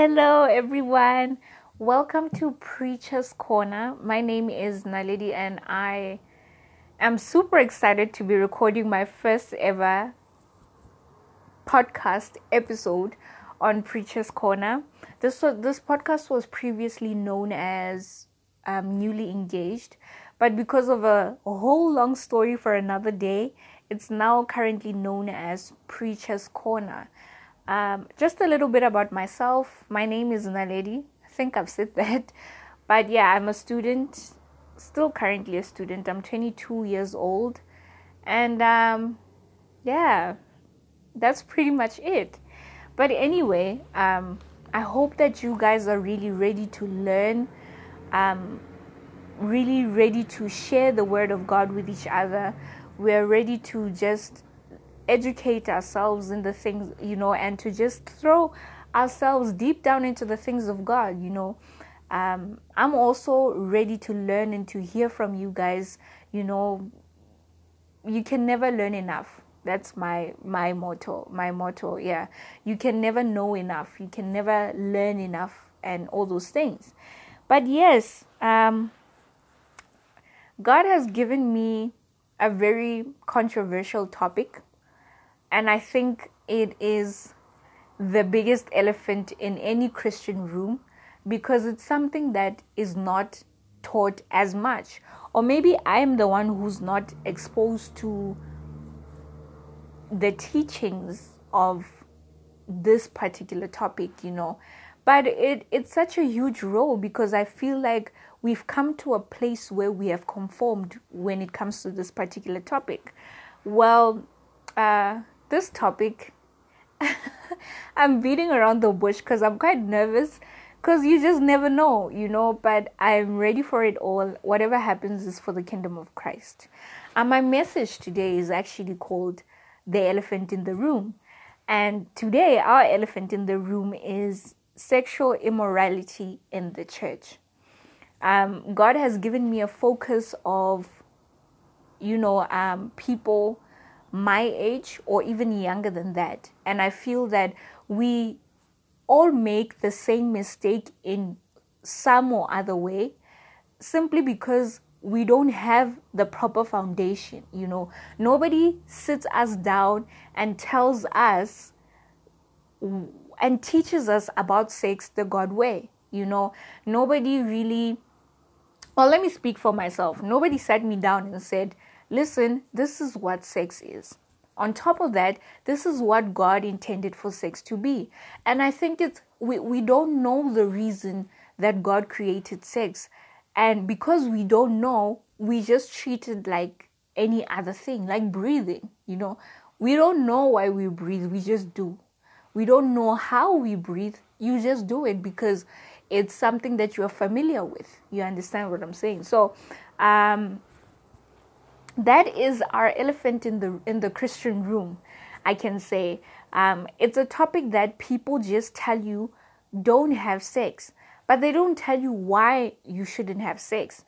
Hello, everyone. Welcome to Preacher's Corner. My name is Naledi, and I am super excited to be recording my first ever podcast episode on Preacher's Corner. This was, this podcast was previously known as um, Newly Engaged, but because of a, a whole long story for another day, it's now currently known as Preacher's Corner. Um, just a little bit about myself. My name is Naledi. I think I've said that. But yeah, I'm a student, still currently a student. I'm 22 years old. And um, yeah, that's pretty much it. But anyway, um, I hope that you guys are really ready to learn, um, really ready to share the word of God with each other. We're ready to just educate ourselves in the things, you know, and to just throw ourselves deep down into the things of God, you know. Um, I'm also ready to learn and to hear from you guys. You know, you can never learn enough. That's my my motto. My motto, yeah. You can never know enough. You can never learn enough, and all those things. But yes, um, God has given me a very controversial topic and I think it is the biggest elephant in any Christian room because it's something that is not taught as much. Or maybe I am the one who's not exposed to the teachings of this particular topic, you know. But it, it's such a huge role because I feel like we've come to a place where we have conformed when it comes to this particular topic. Well, uh, this topic, I'm beating around the bush because I'm quite nervous because you just never know, you know. But I'm ready for it all. Whatever happens is for the kingdom of Christ. And my message today is actually called The Elephant in the Room. And today, our elephant in the room is sexual immorality in the church. Um, God has given me a focus of, you know, um, people my age or even younger than that. And I feel that we all make the same mistake in some or other way simply because we don't have the proper foundation. You know, nobody sits us down and tells us and teaches us about sex the God way. You know, nobody really, well, let me speak for myself. Nobody sat me down and said, listen, this is what sex is. On top of that, this is what God intended for sex to be. And I think it's we, we don't know the reason that God created sex. And because we don't know, we just treat it like any other thing, like breathing, you know. We don't know why we breathe, we just do. We don't know how we breathe, you just do it because it's something that you're familiar with. You understand what I'm saying? So, um, that is our elephant in the in the Christian room. I can say um, it's a topic that people just tell you don't have sex, but they don't tell you why you shouldn't have sex.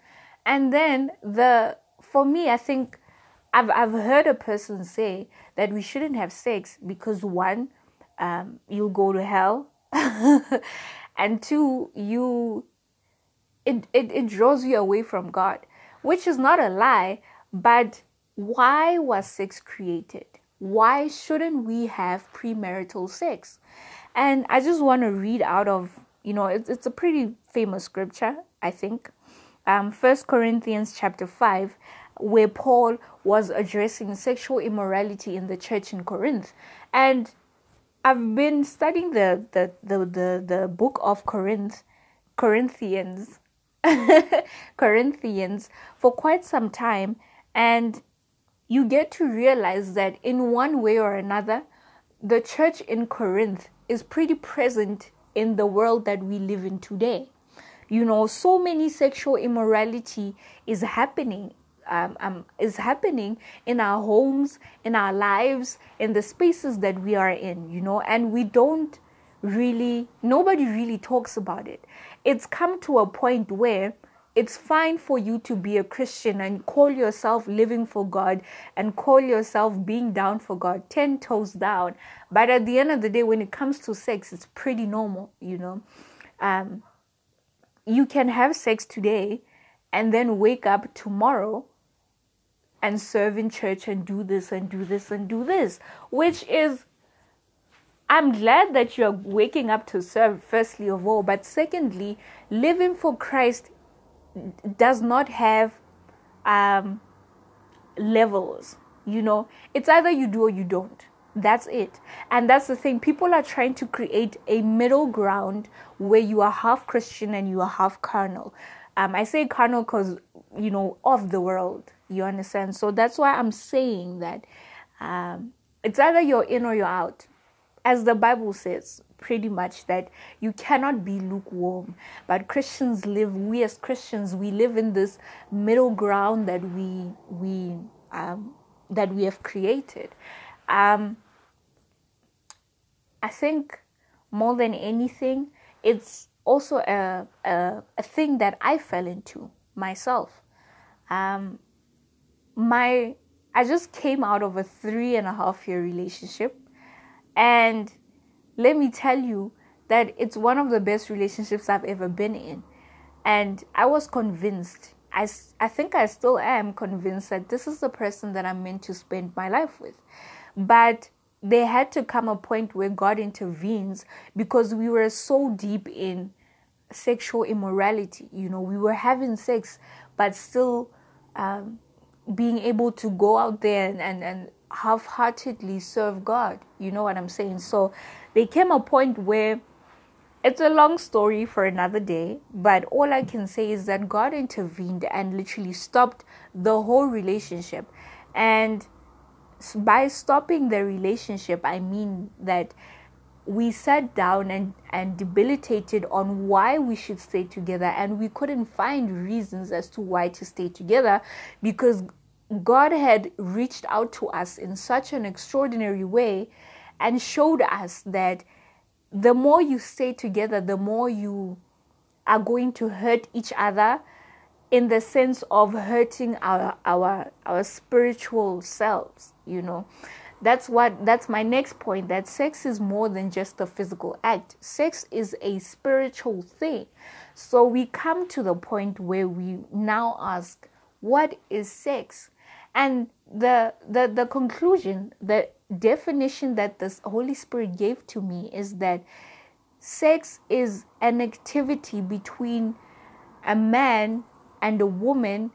And then the for me, I think I've I've heard a person say that we shouldn't have sex because one, um, you'll go to hell, and two, you it, it it draws you away from God, which is not a lie but why was sex created? Why shouldn't we have premarital sex? And I just want to read out of, you know, it's, it's a pretty famous scripture, I think. Um, 1 Corinthians chapter 5, where Paul was addressing sexual immorality in the church in Corinth. And I've been studying the, the, the, the, the book of Corinth, Corinthians, Corinthians for quite some time and you get to realize that in one way or another, the church in Corinth is pretty present in the world that we live in today. You know, so many sexual immorality is happening um, um, is happening in our homes, in our lives, in the spaces that we are in, you know, and we don't really, nobody really talks about it. It's come to a point where it's fine for you to be a Christian and call yourself living for God and call yourself being down for God, 10 toes down. But at the end of the day, when it comes to sex, it's pretty normal, you know. Um, you can have sex today and then wake up tomorrow and serve in church and do this and do this and do this, which is I'm glad that you're waking up to serve, firstly of all, but secondly, living for Christ does not have um, levels. You know, it's either you do or you don't. That's it. And that's the thing. People are trying to create a middle ground where you are half Christian and you are half carnal. Um, I say carnal because, you know, of the world. You understand? So that's why I'm saying that um, it's either you're in or you're out as the Bible says, pretty much that you cannot be lukewarm. But Christians live, we as Christians, we live in this middle ground that we we um, that we have created. Um, I think more than anything, it's also a, a, a thing that I fell into myself. Um, my I just came out of a three and a half year relationship and let me tell you that it's one of the best relationships I've ever been in. And I was convinced, I, I think I still am convinced that this is the person that I'm meant to spend my life with. But there had to come a point where God intervenes because we were so deep in sexual immorality. You know, we were having sex, but still um, being able to go out there and, and, and half heartedly serve God. You know what I'm saying? So there came a point where it's a long story for another day, but all I can say is that God intervened and literally stopped the whole relationship. And by stopping the relationship, I mean that we sat down and, and debilitated on why we should stay together, and we couldn't find reasons as to why to stay together because God had reached out to us in such an extraordinary way and showed us that the more you stay together, the more you are going to hurt each other in the sense of hurting our our our spiritual selves, you know. That's what that's my next point that sex is more than just a physical act. Sex is a spiritual thing. So we come to the point where we now ask, what is sex? And the the the conclusion, the definition that the Holy Spirit gave to me is that sex is an activity between a man and a woman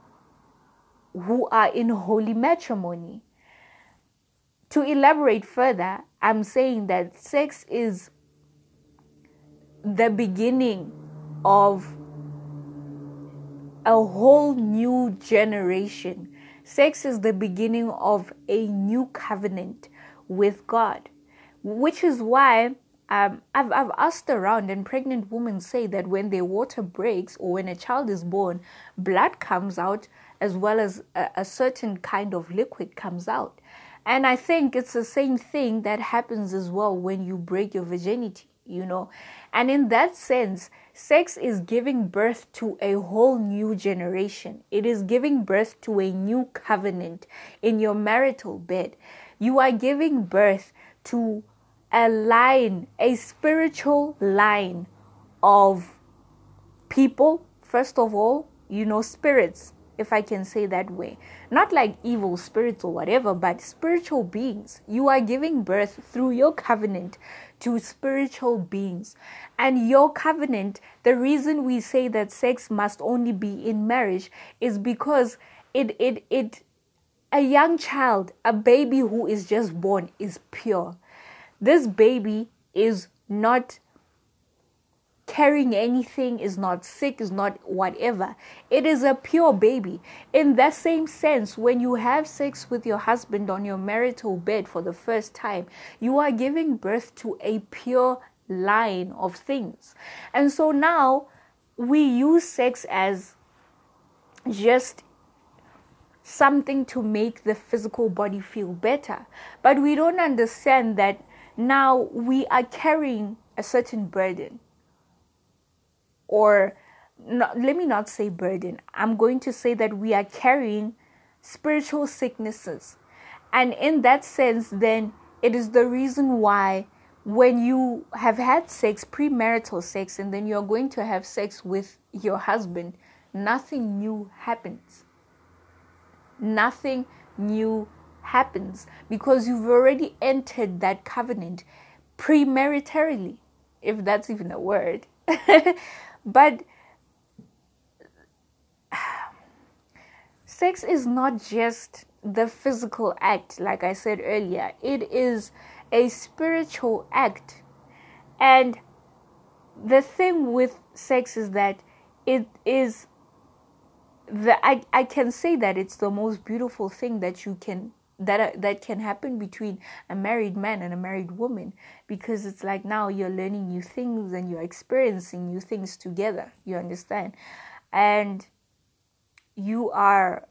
who are in holy matrimony. To elaborate further, I'm saying that sex is the beginning of a whole new generation Sex is the beginning of a new covenant with God, which is why um, I've, I've asked around, and pregnant women say that when their water breaks or when a child is born, blood comes out as well as a, a certain kind of liquid comes out. And I think it's the same thing that happens as well when you break your virginity, you know. And in that sense, Sex is giving birth to a whole new generation. It is giving birth to a new covenant in your marital bed. You are giving birth to a line, a spiritual line of people, first of all, you know, spirits, if I can say that way. Not like evil spirits or whatever, but spiritual beings. You are giving birth through your covenant to spiritual beings. And your covenant, the reason we say that sex must only be in marriage is because it, it, it, a young child, a baby who is just born is pure. This baby is not carrying anything, is not sick, is not whatever. It is a pure baby. In that same sense, when you have sex with your husband on your marital bed for the first time, you are giving birth to a pure line of things. And so now we use sex as just something to make the physical body feel better. But we don't understand that now we are carrying a certain burden or not, let me not say burden. I'm going to say that we are carrying spiritual sicknesses. And in that sense, then it is the reason why when you have had sex, premarital sex, and then you're going to have sex with your husband, nothing new happens. Nothing new happens because you've already entered that covenant premaritarily, if that's even a word. but sex is not just the physical act, like I said earlier, it is a spiritual act. And the thing with sex is that it is the I, I can say that it's the most beautiful thing that you can that that can happen between a married man and a married woman because it's like now you're learning new things and you're experiencing new things together you understand? And you are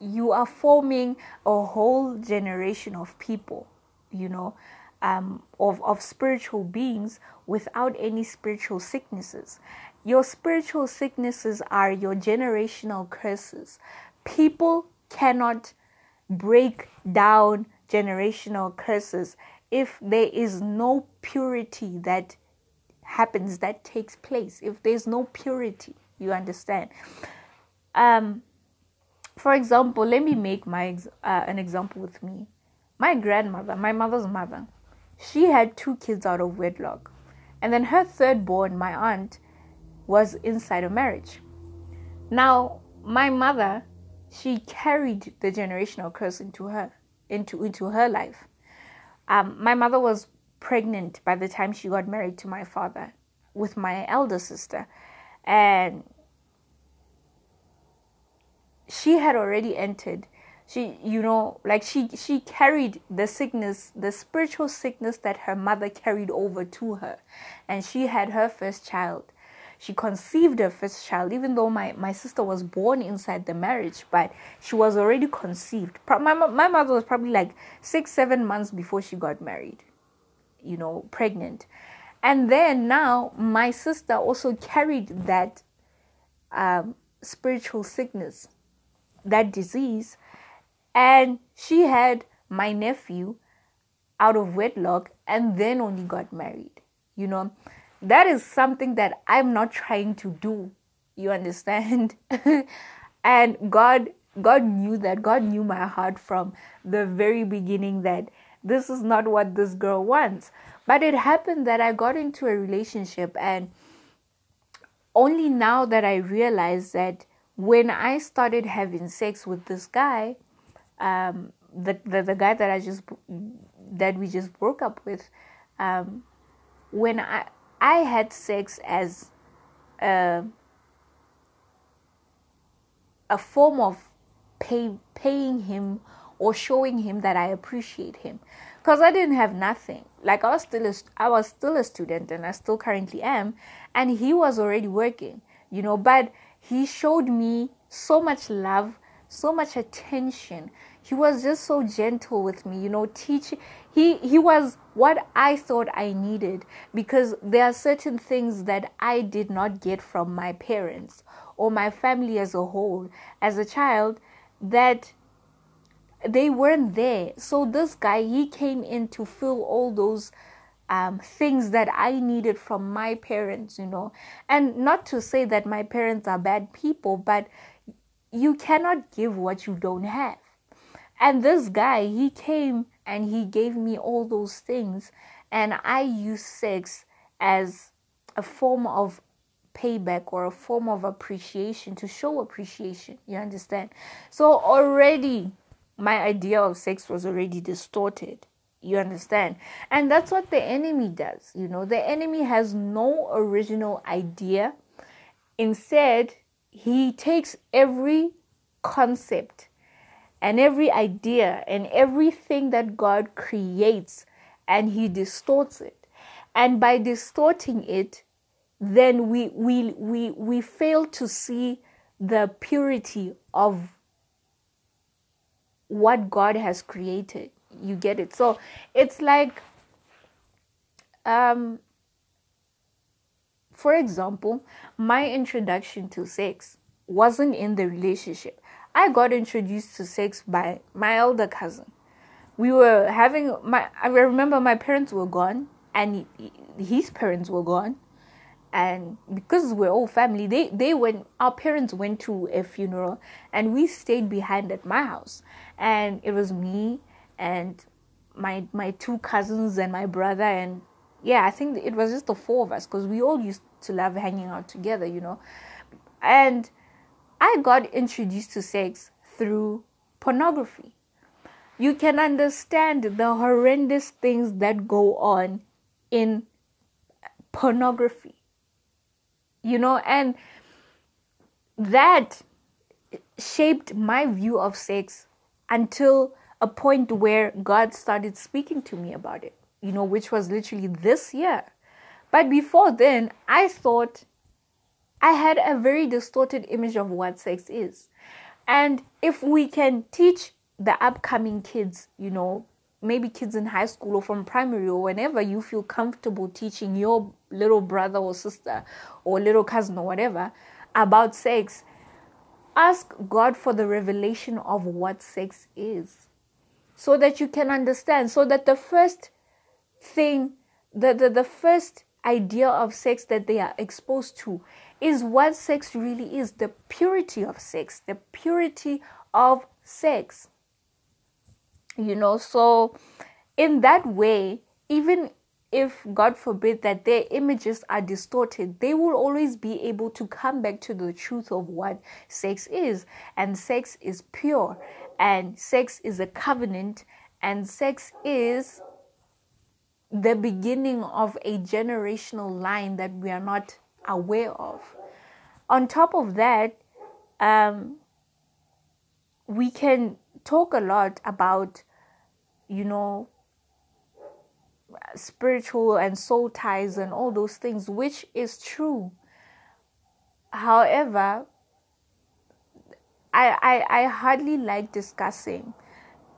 you are forming a whole generation of people you know um, of, of spiritual beings without any spiritual sicknesses. Your spiritual sicknesses are your generational curses. People cannot break down generational curses if there is no purity that happens that takes place if there's no purity you understand? Um for example let me make my uh, an example with me. My grandmother my mother's mother she had two kids out of wedlock. And then her third born my aunt was inside a marriage. Now my mother she carried the generational curse into her into into her life. Um, my mother was pregnant by the time she got married to my father with my elder sister, and she had already entered. She, you know, like she she carried the sickness, the spiritual sickness that her mother carried over to her, and she had her first child she conceived her first child, even though my, my sister was born inside the marriage, but she was already conceived. My, my mother was probably like six, seven months before she got married, you know, pregnant. And then now my sister also carried that um, spiritual sickness, that disease, and she had my nephew out of wedlock and then only got married, you know that is something that I'm not trying to do. You understand? and God God knew that. God knew my heart from the very beginning that this is not what this girl wants. But it happened that I got into a relationship and only now that I realized that when I started having sex with this guy, um, the, the the guy that I just that we just broke up with, um, when I I had sex as a, a form of pay, paying him or showing him that I appreciate him because I didn't have nothing. Like I was still a, I was still a student and I still currently am, and he was already working, you know. But he showed me so much love, so much attention. He was just so gentle with me, you know, teaching he he was what I thought I needed because there are certain things that I did not get from my parents or my family as a whole as a child that they weren't there. So this guy he came in to fill all those um, things that I needed from my parents, you know. And not to say that my parents are bad people, but you cannot give what you don't have. And this guy, he came and he gave me all those things and i use sex as a form of payback or a form of appreciation to show appreciation you understand? So already my idea of sex was already distorted you understand? And that's what the enemy does you know? The enemy has no original idea. Instead he takes every concept and every idea and everything that God creates and he distorts it. And by distorting it, then we we we we fail to see the purity of what God has created. You get it? So it's like um For example, my introduction to sex wasn't in the relationship. I got introduced to sex by my elder cousin. We were having my I remember my parents were gone and his parents were gone. And because we're all family they they went our parents went to a funeral and we stayed behind at my house. And it was me and my my two cousins and my brother and yeah i think it was just the four of us because we all used to love hanging out together you know. And i got introduced to sex through pornography you can understand the horrendous things that go on in pornography you know and that shaped my view of sex until a point where God started speaking to me about it, you know, which was literally this year. But before then, I thought I had a very distorted image of what sex is. And if we can teach the upcoming kids, you know, maybe kids in high school or from primary or whenever you feel comfortable teaching your little brother or sister or little cousin or whatever about sex, ask God for the revelation of what sex is so that you can understand, so that the first thing, the, the, the first idea of sex that they are exposed to is what sex really is the purity of sex, the purity of sex. You know, so in that way, even if God forbid that their images are distorted, they will always be able to come back to the truth of what sex is. And sex is pure, and sex is a covenant, and sex is the beginning of a generational line that we are not aware of. On top of that, um, we can talk a lot about, you know, spiritual and soul ties and all those things, which is true. However, I, I, I hardly like discussing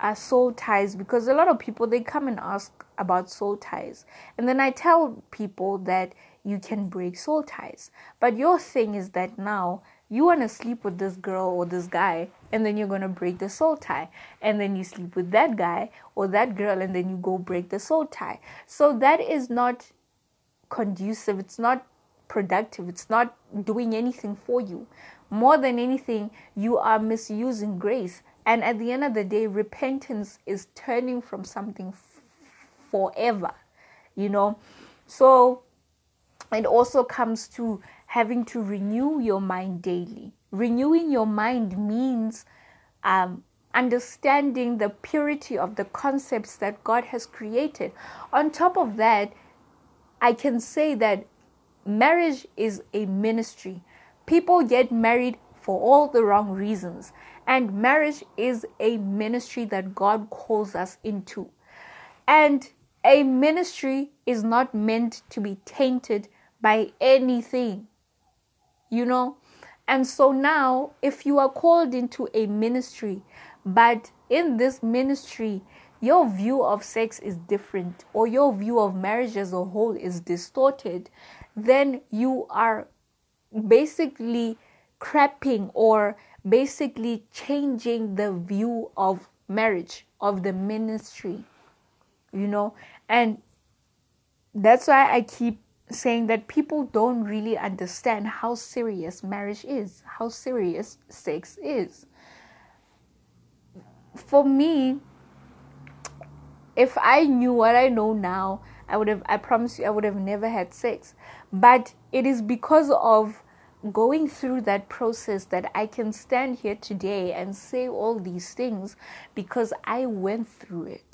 uh, soul ties because a lot of people they come and ask about soul ties and then i tell people that you can break soul ties. But your thing is that now you want to sleep with this girl or this guy and then you're going to break the soul tie. And then you sleep with that guy or that girl and then you go break the soul tie. So that is not conducive. It's not productive. It's not doing anything for you. More than anything you are misusing grace. And at the end of the day repentance is turning from something f- forever you know? So it also comes to having to renew your mind daily. Renewing your mind means um, understanding the purity of the concepts that God has created. On top of that, I can say that marriage is a ministry. People get married for all the wrong reasons, and marriage is a ministry that God calls us into. And a ministry is not meant to be tainted by anything you know? And so now if you are called into a ministry but in this ministry your view of sex is different or your view of marriage as a whole is distorted then you are basically crapping or basically changing the view of marriage of the ministry you know? And that's why i keep saying that people don't really understand how serious marriage is, how serious sex is. For me, if I knew what I know now, I would have, I promise you, I would have never had sex. But it is because of going through that process that I can stand here today and say all these things because I went through it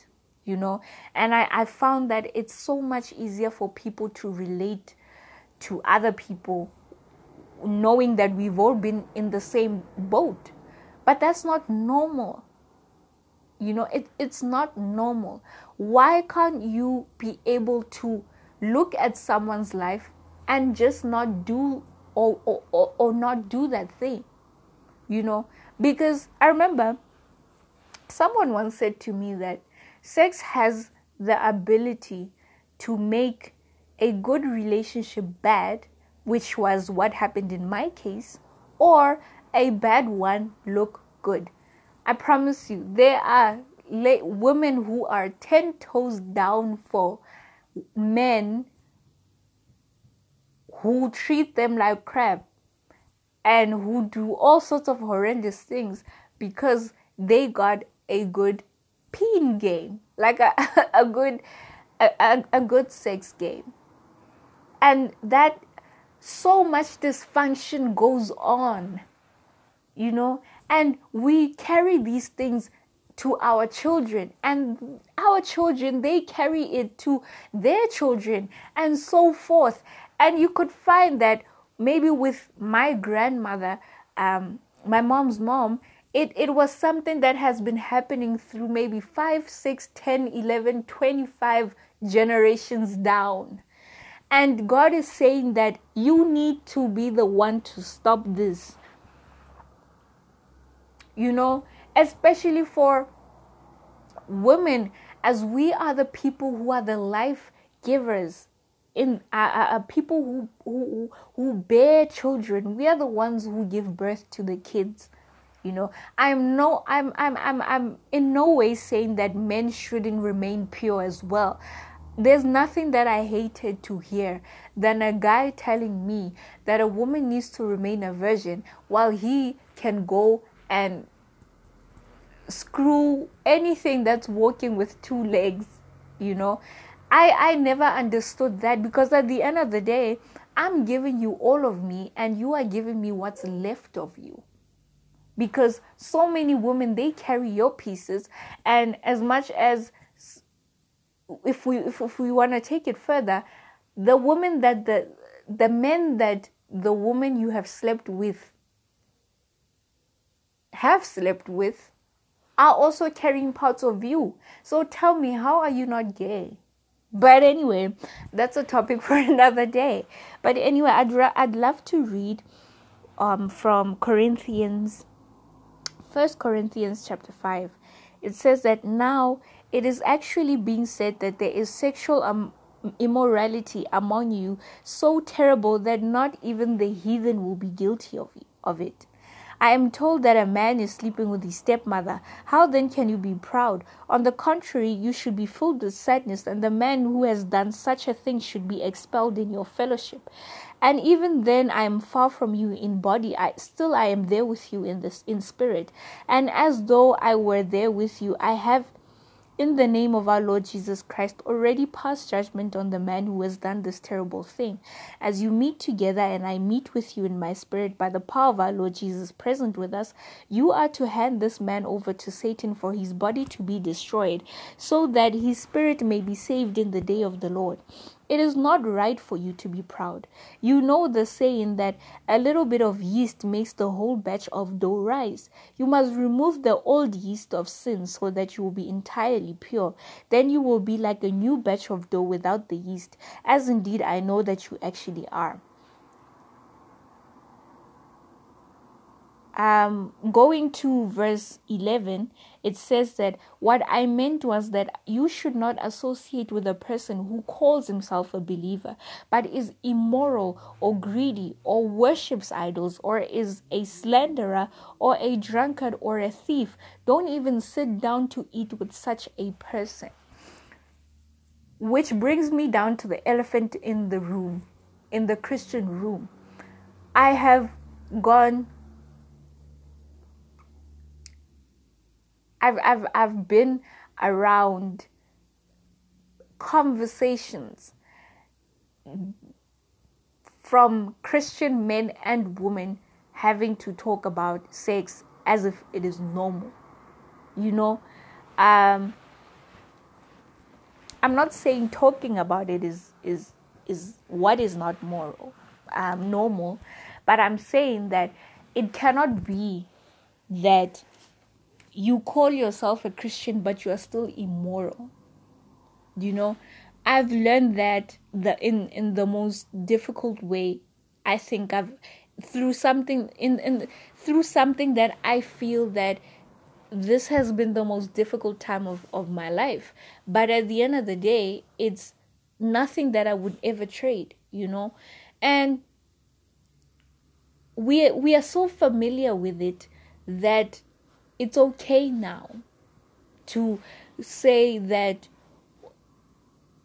you know? And I, I found that it's so much easier for people to relate to other people knowing that we've all been in the same boat. But that's not normal. You know it, it's not normal. Why can't you be able to look at someone's life and just not do or, or, or, or not do that thing? You know? Because i remember someone once said to me that Sex has the ability to make a good relationship bad which was what happened in my case, or a bad one look good. I promise you, there are women who are 10 toes down for men who treat them like crap and who do all sorts of horrendous things because they got a good peen game, like a, a good a, a good sex game. And that so much dysfunction goes on, you know, and we carry these things to our children and our children they carry it to their children and so forth and you could find that maybe with my grandmother um, my mom's mom it, it was something that has been happening through maybe 5 6 10 11 25 generations down. And god is saying that you need to be the one to stop this. You know especially for women, as we are the people who are the life givers in uh, uh, uh, people who, who who bear children we are the ones who give birth to the kids you know. I'm no i'm i'm i'm, I'm in no way saying that men shouldn't remain pure as well. There's nothing that i hated to hear than a guy telling me that a woman needs to remain a virgin while he can go and screw anything that's walking with two legs you know. I i never understood that because at the end of the day i'm giving you all of me and you are giving me what's left of you because so many women they carry your pieces and as much as if we if, if we want to take it further the woman that the the men that the woman you have slept with have slept with are also carrying parts of you. So tell me, how are you not gay? But anyway, that's a topic for another day. But anyway, I'd ra- I'd love to read um from Corinthians, First Corinthians chapter five. It says that now it is actually being said that there is sexual um, immorality among you so terrible that not even the heathen will be guilty of, of it. I am told that a man is sleeping with his stepmother. How then can you be proud? On the contrary, you should be filled with sadness, and the man who has done such a thing should be expelled in your fellowship. And even then I am far from you in body, I still I am there with you in this in spirit. And as though I were there with you, I have in the name of our Lord Jesus Christ, already pass judgment on the man who has done this terrible thing. As you meet together, and I meet with you in my spirit by the power of our Lord Jesus present with us, you are to hand this man over to Satan for his body to be destroyed, so that his spirit may be saved in the day of the Lord. It is not right for you to be proud. You know the saying that a little bit of yeast makes the whole batch of dough rise. You must remove the old yeast of sin so that you will be entirely pure. Then you will be like a new batch of dough without the yeast, as indeed I know that you actually are. um, going to verse 11, it says that what I meant was that you should not associate with a person who calls himself a believer, but is immoral or greedy or worships idols or is a slanderer or a drunkard or a thief. Don't even sit down to eat with such a person. Which brings me down to the elephant in the room, in the Christian room. I have gone I've I've I've been around conversations from Christian men and women having to talk about sex as if it is normal. You know, um, I'm not saying talking about it is is is what is not moral, um, normal, but I'm saying that it cannot be that you call yourself a Christian, but you are still immoral. You know, I've learned that the in in the most difficult way. I think I've through something in in through something that I feel that this has been the most difficult time of, of my life. But at the end of the day, it's nothing that I would ever trade, you know? And we we are so familiar with it that it's okay now to say that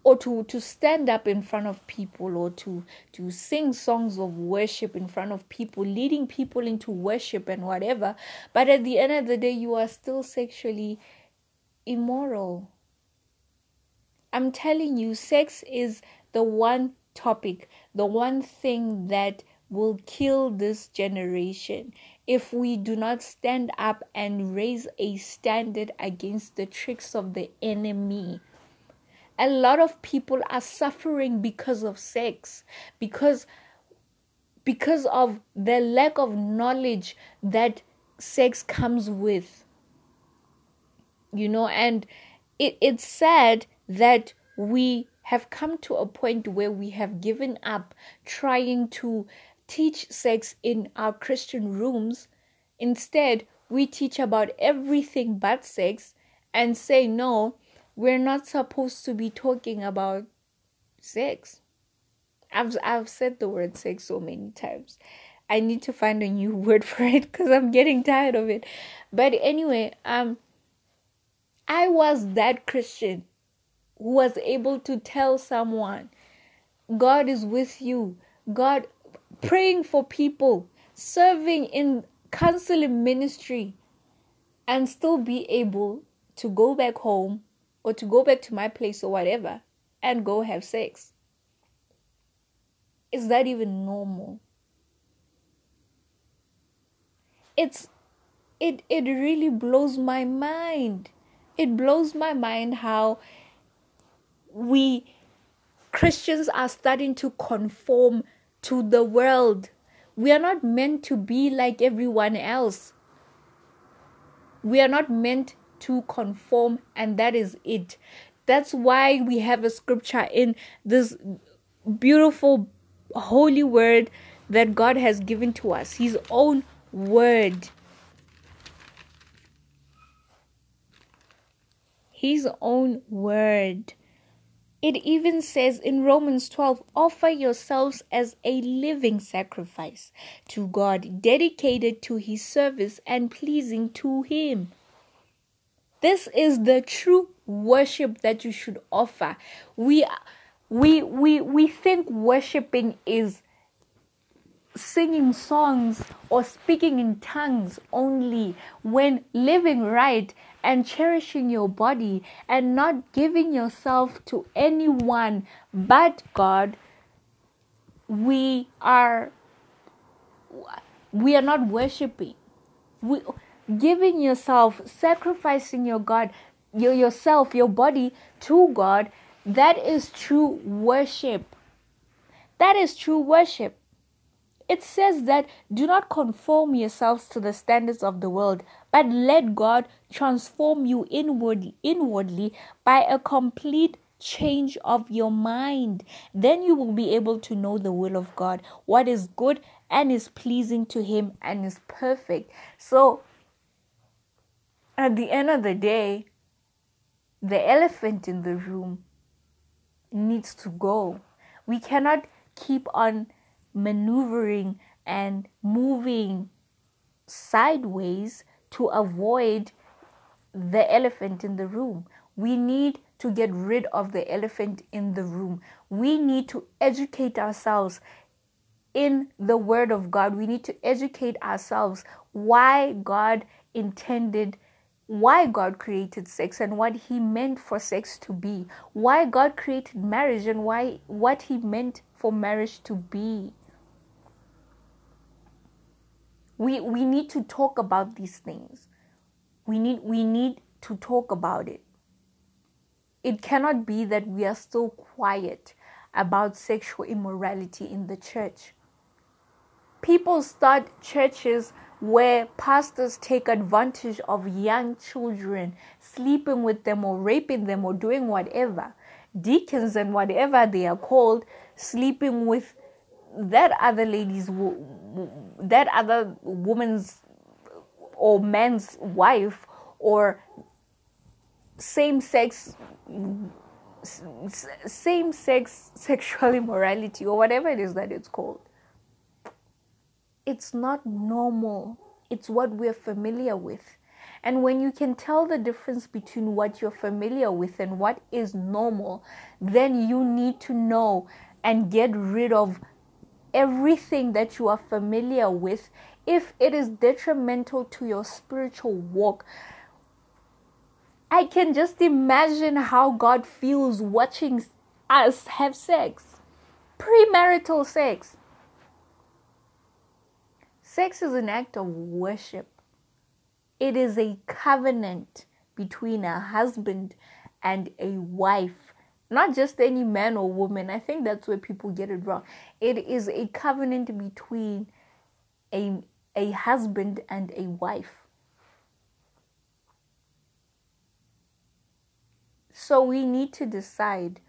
or to to stand up in front of people or to to sing songs of worship in front of people leading people into worship and whatever. But at the end of the day you are still sexually immoral. I'm telling you sex is the one topic the one thing that will kill this generation if we do not stand up and raise a standard against the tricks of the enemy. A lot of people are suffering because of sex because because of the lack of knowledge that sex comes with you know and it, it's sad that we have come to a point where we have given up trying to teach sex in our christian rooms instead we teach about everything but sex and say no we're not supposed to be talking about sex. I've I've said the word sex so many times. I need to find a new word for it because I'm getting tired of it. But anyway, um I was that Christian who was able to tell someone God is with you. God praying for people, serving in counseling ministry and still be able to go back home or to go back to my place or whatever and go have sex. Is that even normal? It's it it really blows my mind. It blows my mind how we Christians are starting to conform to the world. We are not meant to be like everyone else. We are not meant to conform, and that is it. That's why we have a scripture in this beautiful holy word that God has given to us, His own word. His own word. It even says in Romans 12 offer yourselves as a living sacrifice to God, dedicated to His service and pleasing to Him. This is the true worship that you should offer. We we we we think worshiping is singing songs or speaking in tongues only when living right and cherishing your body and not giving yourself to anyone but God we are we are not worshiping we giving yourself, sacrificing your God, your, yourself, your body to God, that is true worship. That is true worship. It says that do not conform yourselves to the standards of the world, but let God transform you inwardly, inwardly by a complete change of your mind. Then you will be able to know the will of God, what is good and is pleasing to Him and is perfect. So, at the end of the day, the elephant in the room needs to go. We cannot keep on maneuvering and moving sideways to avoid the elephant in the room. We need to get rid of the elephant in the room. We need to educate ourselves in the Word of God. We need to educate ourselves why God intended why God created sex and what he meant for sex to be, why God created marriage and why what he meant for marriage to be. We we need to talk about these things. We need we need to talk about it. It cannot be that we are still quiet about sexual immorality in the church. People start churches where pastors take advantage of young children, sleeping with them or raping them or doing whatever. Deacons and whatever they are called, sleeping with that other lady's, that other woman's or man's wife or same sex same sex sexual immorality or whatever it is that it's called it's not normal. It's what we're familiar with. And when you can tell the difference between what you're familiar with and what is normal, then you need to know and get rid of everything that you are familiar with if it is detrimental to your spiritual walk. I can just imagine how God feels watching us have sex, premarital sex. Sex is an act of worship. It is a covenant between a husband and a wife. Not just any man or woman. I think that's where people get it wrong. It is a covenant between a, a husband and a wife. So we need to decide.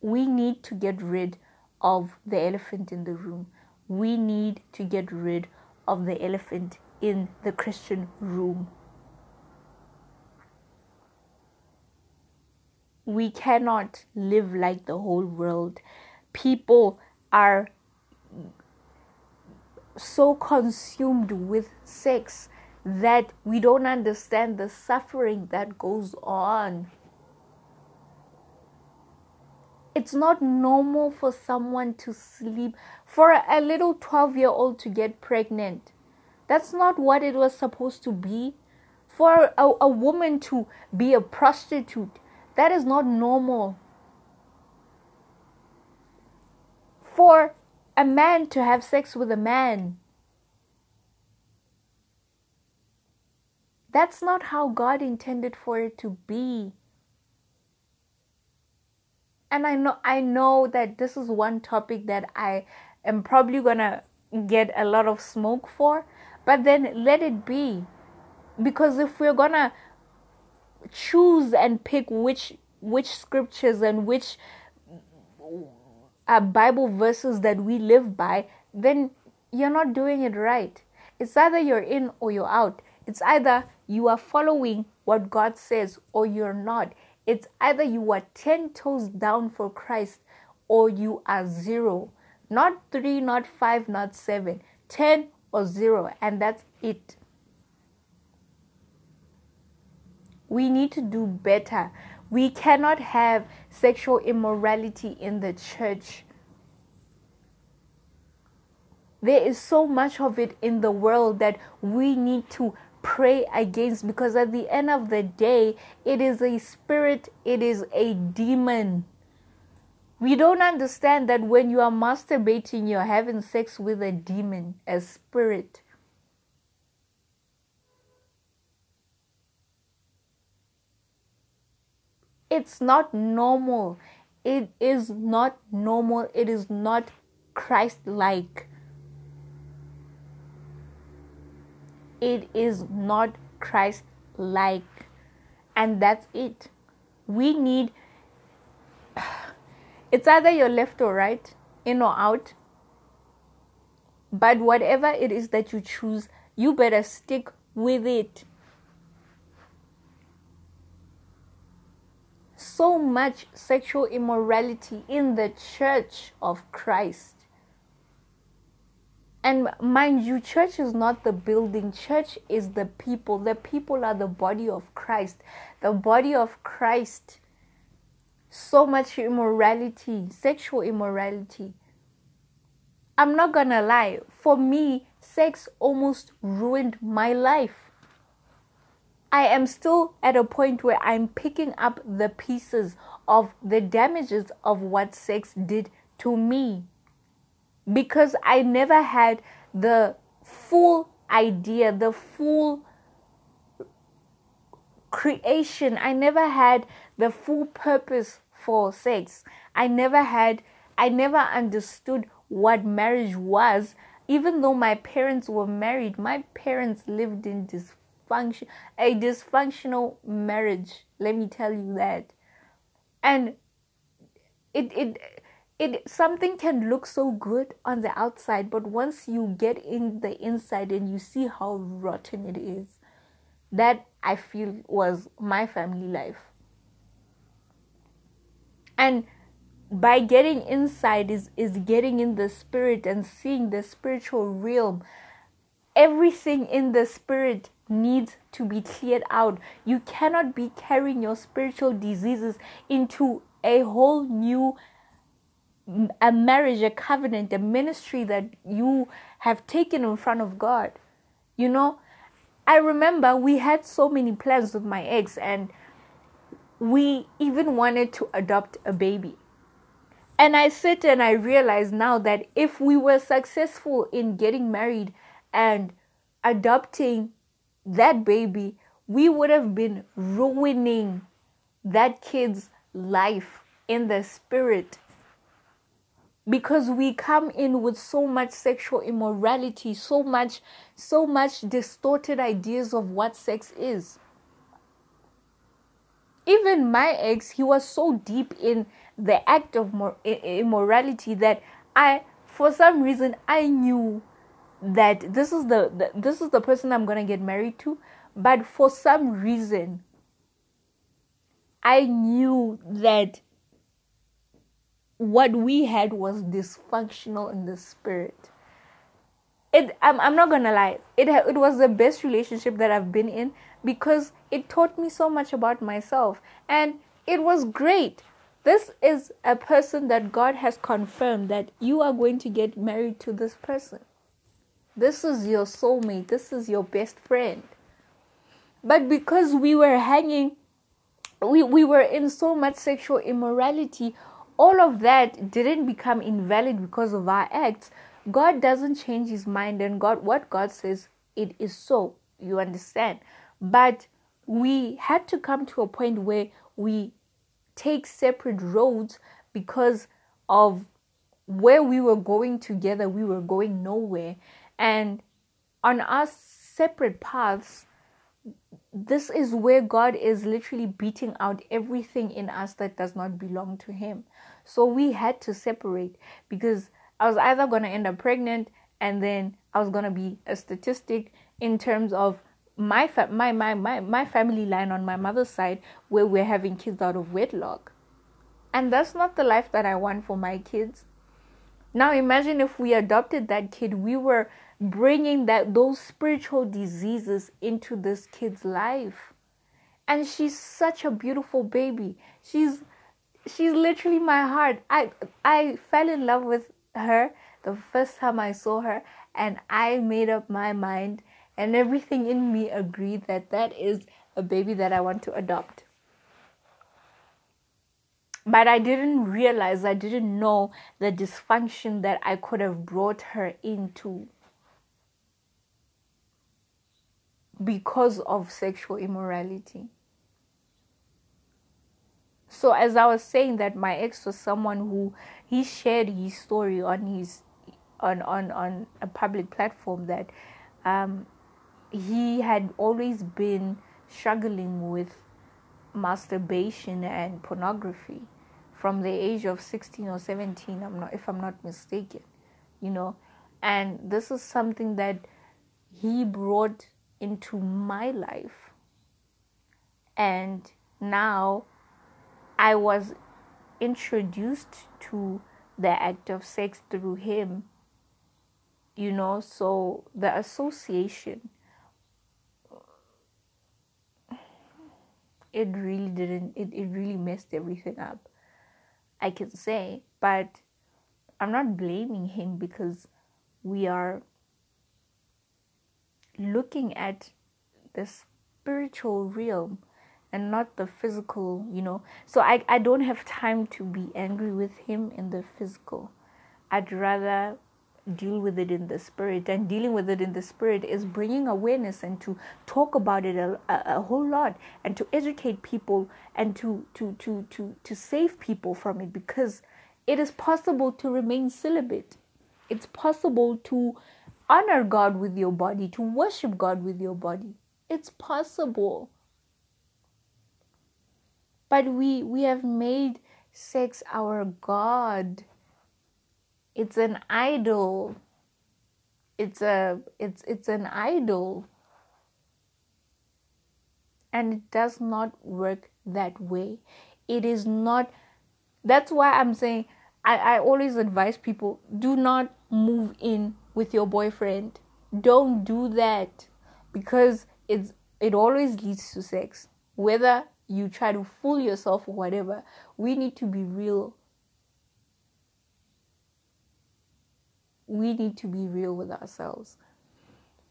We need to get rid of the elephant in the room. We need to get rid of the elephant in the Christian room. We cannot live like the whole world. People are so consumed with sex that we don't understand the suffering that goes on. It's not normal for someone to sleep, for a little 12 year old to get pregnant. That's not what it was supposed to be. For a, a woman to be a prostitute, that is not normal. For a man to have sex with a man, that's not how God intended for it to be. And I know I know that this is one topic that I am probably going to get a lot of smoke for but then let it be. Because if we're gonna choose and pick which which scriptures and which uh, Bible verses that we live by, then you're not doing it right. It's either you're in or you're out. It's either you are following what God says or you're not. It's either you are 10 toes down for Christ or you are zero. Not three, not five, not seven. 10 or zero, and that's it. We need to do better. We cannot have sexual immorality in the church. There is so much of it in the world that we need to pray against because at the end of the day, it is a spirit, it is a demon. We don't understand that when you are masturbating, you're having sex with a demon, a spirit. It's not normal. It is not normal. It is not Christ like. It is not Christ like. And that's it. We need it's either you're left or right, in or out. But whatever it is that you choose, you better stick with it. So much sexual immorality in the church of Christ. And mind you, church is not the building, church is the people. The people are the body of Christ. The body of Christ so much immorality, sexual immorality. I'm not gonna lie, for me, sex almost ruined my life. I am still at a point where I'm picking up the pieces of the damages of what sex did to me because I never had the full idea, the full creation. I never had the full purpose for sex. I never had, I never understood what marriage was. Even though my parents were married, my parents lived in dysfunction, a dysfunctional marriage. Let me tell you that. And it, it, it something can look so good on the outside but once you get in the inside and you see how rotten it is that i feel was my family life and by getting inside is is getting in the spirit and seeing the spiritual realm everything in the spirit needs to be cleared out. You cannot be carrying your spiritual diseases into a whole new a marriage a covenant a ministry that you have taken in front of god. You know i remember we had so many plans with my ex and we even wanted to adopt a baby. And I sit and I realize now that if we were successful in getting married and adopting that baby, we would have been ruining that kid's life in the spirit. Because we come in with so much sexual immorality, so much, so much distorted ideas of what sex is. Even my ex, he was so deep in the act of immorality that I, for some reason, I knew that this is the, the this is the person I'm gonna get married to, but for some reason, I knew that what we had was dysfunctional in the spirit. It, I'm, I'm not gonna lie, it, it was the best relationship that I've been in because it taught me so much about myself and it was great this is a person that God has confirmed that you are going to get married to this person. This is your soulmate. This is your best friend. But because we were hanging, we, we were in so much sexual immorality, all of that didn't become invalid because of our acts. God doesn't change his mind, and God, what God says, it is so. You understand? But we had to come to a point where we take separate roads because of where we were going together, we were going nowhere. And on our separate paths, this is where God is literally beating out everything in us that does not belong to Him. So we had to separate because I was either going to end up pregnant and then I was going to be a statistic in terms of my, fa- my, my, my, my family line on my mother's side where we're having kids out of wedlock. And that's not the life that I want for my kids. Now imagine if we adopted that kid, we were bringing that those spiritual diseases into this kid's life. And she's such a beautiful baby. She's she's literally my heart. I I fell in love with her the first time I saw her and I made up my mind and everything in me agreed that that is a baby that I want to adopt. But I didn't realize, I didn't know the dysfunction that I could have brought her into because of sexual immorality. So as I was saying that my ex was someone who he shared his story on his on on on a public platform that um, he had always been struggling with masturbation and pornography from the age of 16 or 17 i'm not if i'm not mistaken you know. And this is something that he brought into my life. And now i was introduced to the act of sex through him you know. So the association it really didn't it, it really messed everything up i can say but i'm not blaming him because we are looking at the spiritual realm and not the physical you know. So i i don't have time to be angry with him in the physical. I'd rather deal with it in the spirit and dealing with it in the spirit is bringing awareness and to talk about it a, a, whole lot and to educate people and to, to to to to save people from it because it is possible to remain celibate. It's possible to honor god with your body to worship god with your body. It's possible. But we we have made sex our god it's an idol it's a it's it's an idol and it does not work that way it is not That's why I'm saying I, I always advise people do not move in with your boyfriend. Don't do that because it's it always leads to sex. Whether you try to fool yourself or whatever, we need to be real. We need to be real with ourselves.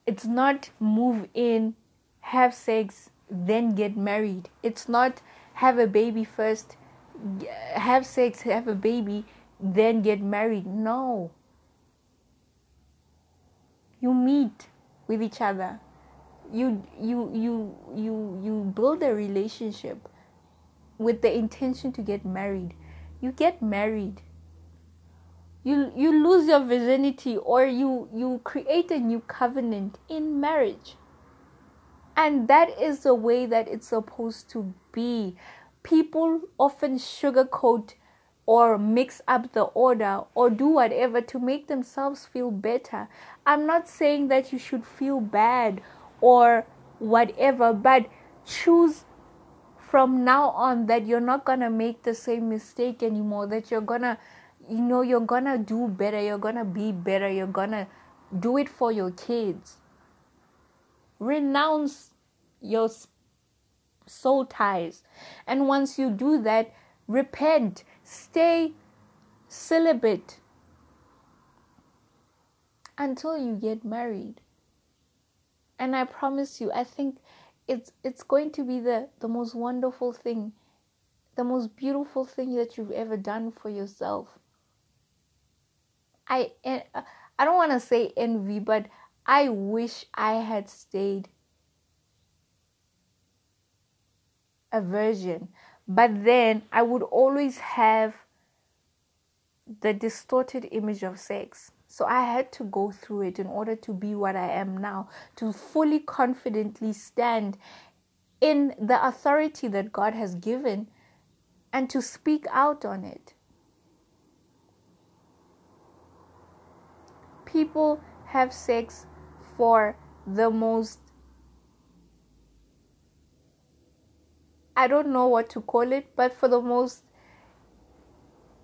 It's not move in, have sex, then get married. It's not have a baby first, have sex, have a baby, then get married. No. You meet with each other. You you you you you build a relationship with the intention to get married. You get married. You you lose your virginity or you you create a new covenant in marriage. And that is the way that it's supposed to be. People often sugarcoat or mix up the order or do whatever to make themselves feel better. I'm not saying that you should feel bad or whatever, but choose from now on that you're not gonna make the same mistake anymore, that you're gonna, you know, you're gonna do better, you're gonna be better, you're gonna do it for your kids. Renounce your soul ties. And once you do that, repent Stay celibate until you get married. And I promise you, I think it's it's going to be the, the most wonderful thing, the most beautiful thing that you've ever done for yourself. I uh, I don't want to say envy, but I wish I had stayed a virgin but then I would always have the distorted image of sex. So I had to go through it in order to be what I am now, to fully confidently stand in the authority that God has given and to speak out on it. People have sex for the most I don't know what to call it, but for the most,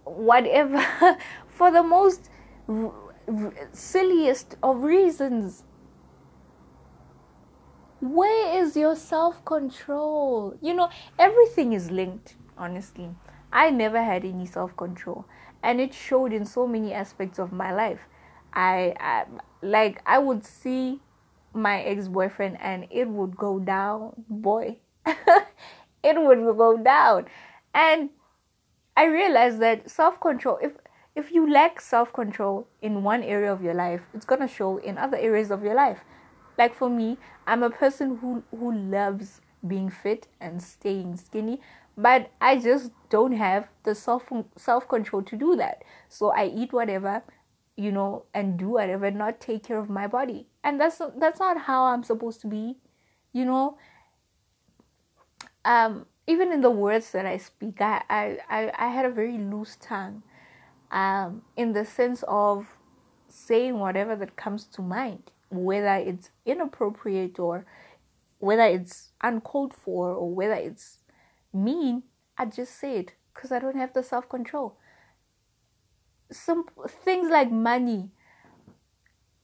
whatever, for the most r- r- silliest of reasons. Where is your self control? You know, everything is linked, honestly. I never had any self control, and it showed in so many aspects of my life. I, I like I would see my ex boyfriend, and it would go down, boy. it would go down. And I realized that self control, if if you lack self control in one area of your life, it's gonna show in other areas of your life. Like for me, I'm a person who who loves being fit and staying skinny, but I just don't have the self self control to do that. So I eat whatever, you know, and do whatever, not take care of my body. And that's that's not how I'm supposed to be, you know um, even in the words that I speak, I, I, I, had a very loose tongue um, in the sense of saying whatever that comes to mind, whether it's inappropriate or whether it's uncalled for or whether it's mean, I just say it because I don't have the self control. Some things like money,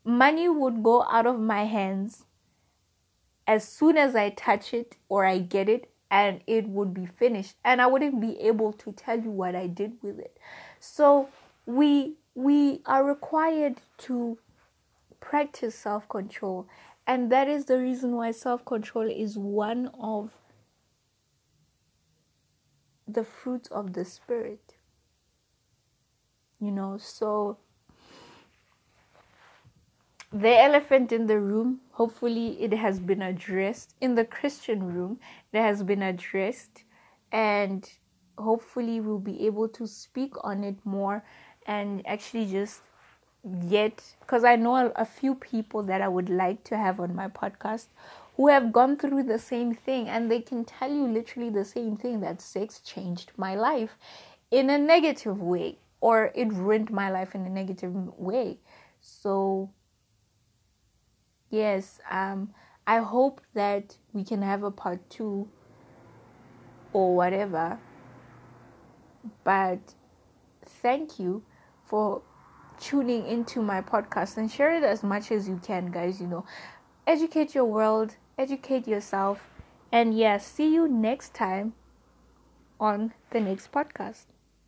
money would go out of my hands as soon as I touch it or I get it and it would be finished and i wouldn't be able to tell you what i did with it. So we we are required to practice self-control and that is the reason why self-control is one of the fruits of the spirit you know so the elephant in the room hopefully it has been addressed. In the christian room it has been addressed and hopefully we'll be able to speak on it more and actually just get because i know a, a few people that i would like to have on my podcast who have gone through the same thing and they can tell you literally the same thing that sex changed my life in a negative way or it ruined my life in a negative way so yes um i hope that we can have a part two or whatever but thank you for tuning into my podcast and share it as much as you can, guys. You know, educate your world, educate yourself, and yeah, see you next time on the next podcast.